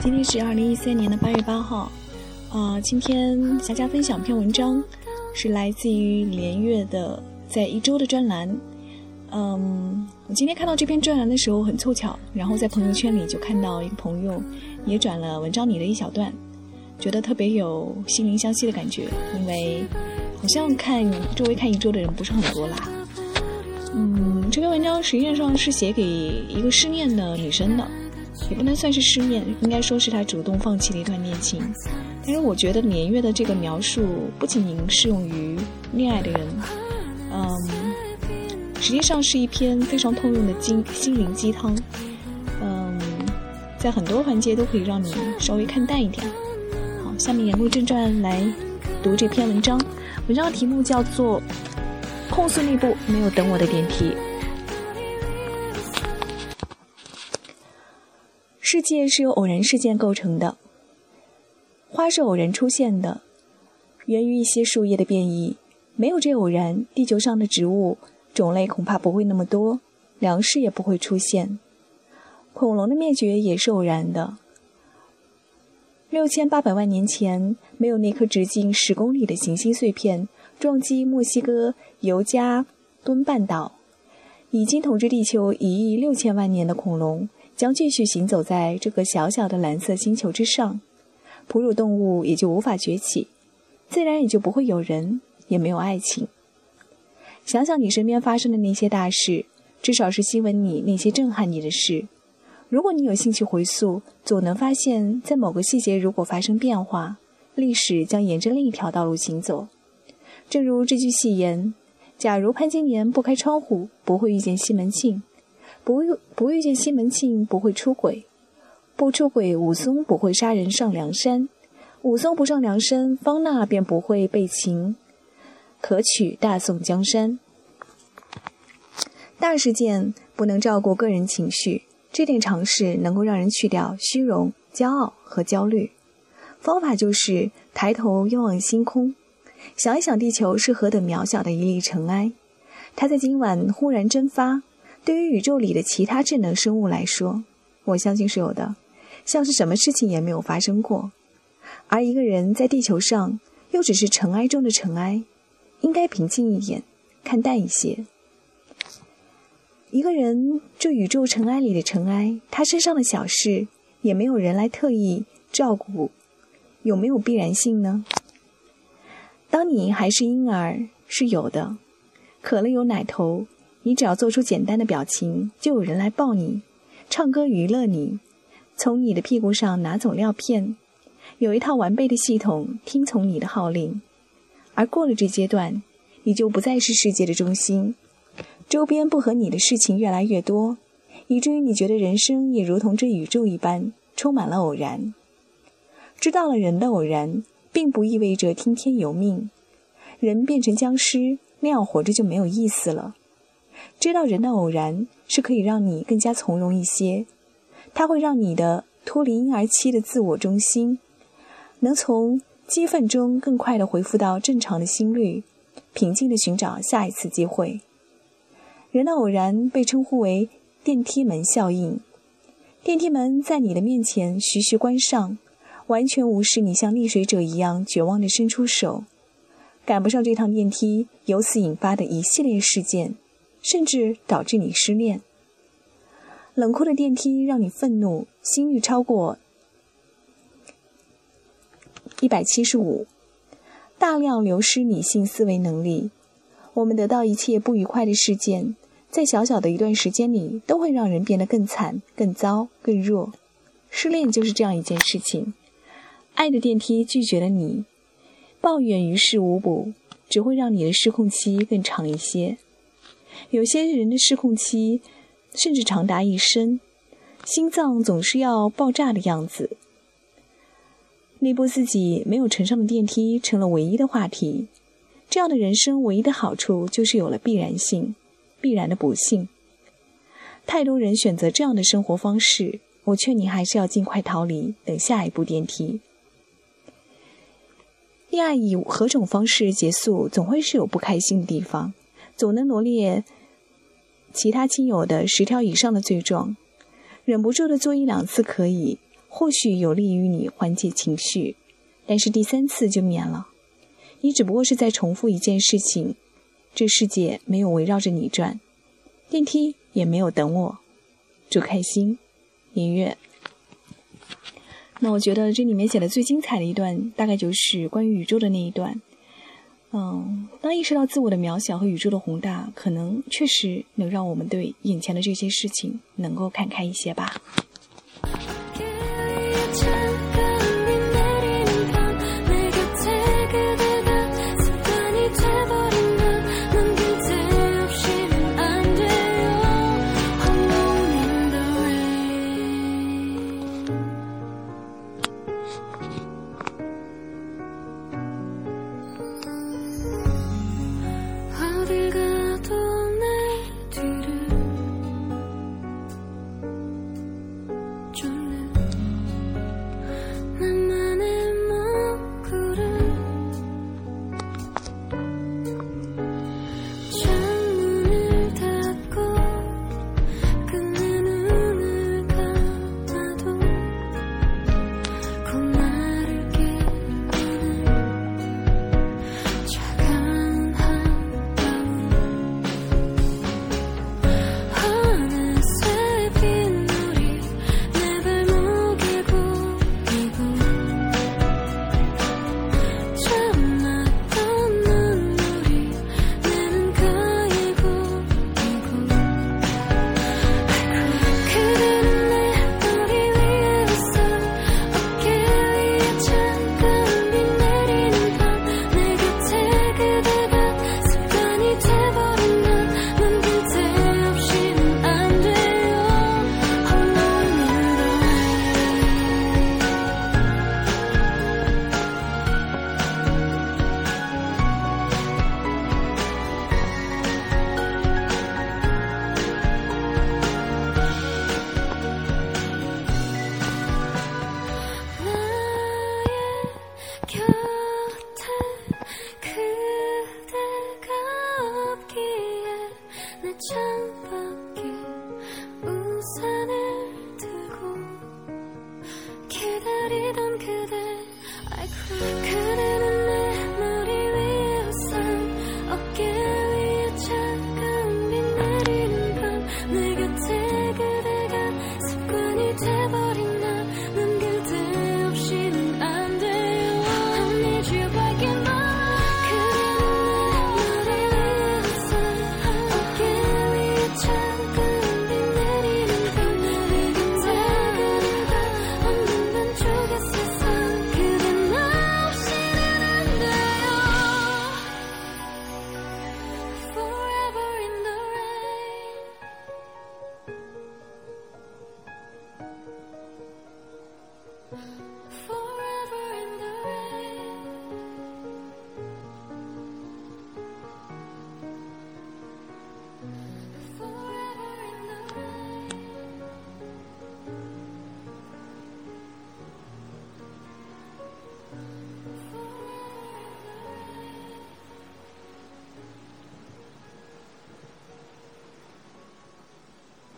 今天是二零一三年的八月八号，啊，今天大家分享一篇文章，是来自于连月的在一周的专栏。嗯，我今天看到这篇专栏的时候很凑巧，然后在朋友圈里就看到一个朋友也转了文章里的一小段，觉得特别有心灵相惜的感觉，因为好像看周围看一周的人不是很多啦。嗯，这篇文章实际上是写给一个失恋的女生的。也不能算是失恋，应该说是他主动放弃了一段恋情。但是我觉得年月的这个描述不仅仅适用于恋爱的人，嗯，实际上是一篇非常通用的心心灵鸡汤。嗯，在很多环节都可以让你稍微看淡一点。好，下面言归正传来读这篇文章。文章的题目叫做《控诉那部没有等我的电梯》。世界是由偶然事件构成的，花是偶然出现的，源于一些树叶的变异。没有这偶然，地球上的植物种类恐怕不会那么多，粮食也不会出现。恐龙的灭绝也是偶然的。六千八百万年前，没有那颗直径十公里的行星碎片撞击墨西哥尤加敦半岛，已经统治地球一亿六千万年的恐龙。将继续行走在这个小小的蓝色星球之上，哺乳动物也就无法崛起，自然也就不会有人，也没有爱情。想想你身边发生的那些大事，至少是新闻里那些震撼你的事。如果你有兴趣回溯，总能发现，在某个细节如果发生变化，历史将沿着另一条道路行走。正如这句戏言：“假如潘金莲不开窗户，不会遇见西门庆。”不遇不遇见西门庆不会出轨，不出轨武松不会杀人上梁山，武松不上梁山，方腊便不会被擒，可取大宋江山。大事件不能照顾个人情绪，这点常识能够让人去掉虚荣、骄傲和焦虑。方法就是抬头仰望星空，想一想地球是何等渺小的一粒尘埃，它在今晚忽然蒸发。对于宇宙里的其他智能生物来说，我相信是有的，像是什么事情也没有发生过。而一个人在地球上，又只是尘埃中的尘埃，应该平静一点，看淡一些。一个人这宇宙尘埃里的尘埃，他身上的小事，也没有人来特意照顾，有没有必然性呢？当你还是婴儿，是有的，渴了有奶头。你只要做出简单的表情，就有人来抱你，唱歌娱乐你，从你的屁股上拿走尿片，有一套完备的系统听从你的号令。而过了这阶段，你就不再是世界的中心，周边不合你的事情越来越多，以至于你觉得人生也如同这宇宙一般，充满了偶然。知道了人的偶然，并不意味着听天由命，人变成僵尸那样活着就没有意思了。知道人的偶然是可以让你更加从容一些，它会让你的脱离婴儿期的自我中心，能从激愤中更快的恢复到正常的心率，平静的寻找下一次机会。人的偶然被称呼为电梯门效应，电梯门在你的面前徐徐关上，完全无视你像溺水者一样绝望的伸出手，赶不上这趟电梯，由此引发的一系列事件。甚至导致你失恋。冷酷的电梯让你愤怒，心率超过一百七十五，大量流失理性思维能力。我们得到一切不愉快的事件，在小小的一段时间里，都会让人变得更惨、更糟、更弱。失恋就是这样一件事情。爱的电梯拒绝了你，抱怨于事无补，只会让你的失控期更长一些。有些人的失控期甚至长达一生，心脏总是要爆炸的样子。内部自己没有乘上的电梯成了唯一的话题。这样的人生唯一的好处就是有了必然性，必然的不幸。太多人选择这样的生活方式，我劝你还是要尽快逃离，等下一部电梯。恋爱以何种方式结束，总会是有不开心的地方，总能罗列其他亲友的十条以上的罪状。忍不住的做一两次可以，或许有利于你缓解情绪，但是第三次就免了。你只不过是在重复一件事情，这世界没有围绕着你转，电梯也没有等我。祝开心，音乐。那我觉得这里面写的最精彩的一段，大概就是关于宇宙的那一段。嗯，当意识到自我的渺小和宇宙的宏大，可能确实能让我们对眼前的这些事情能够看开一些吧。I cried.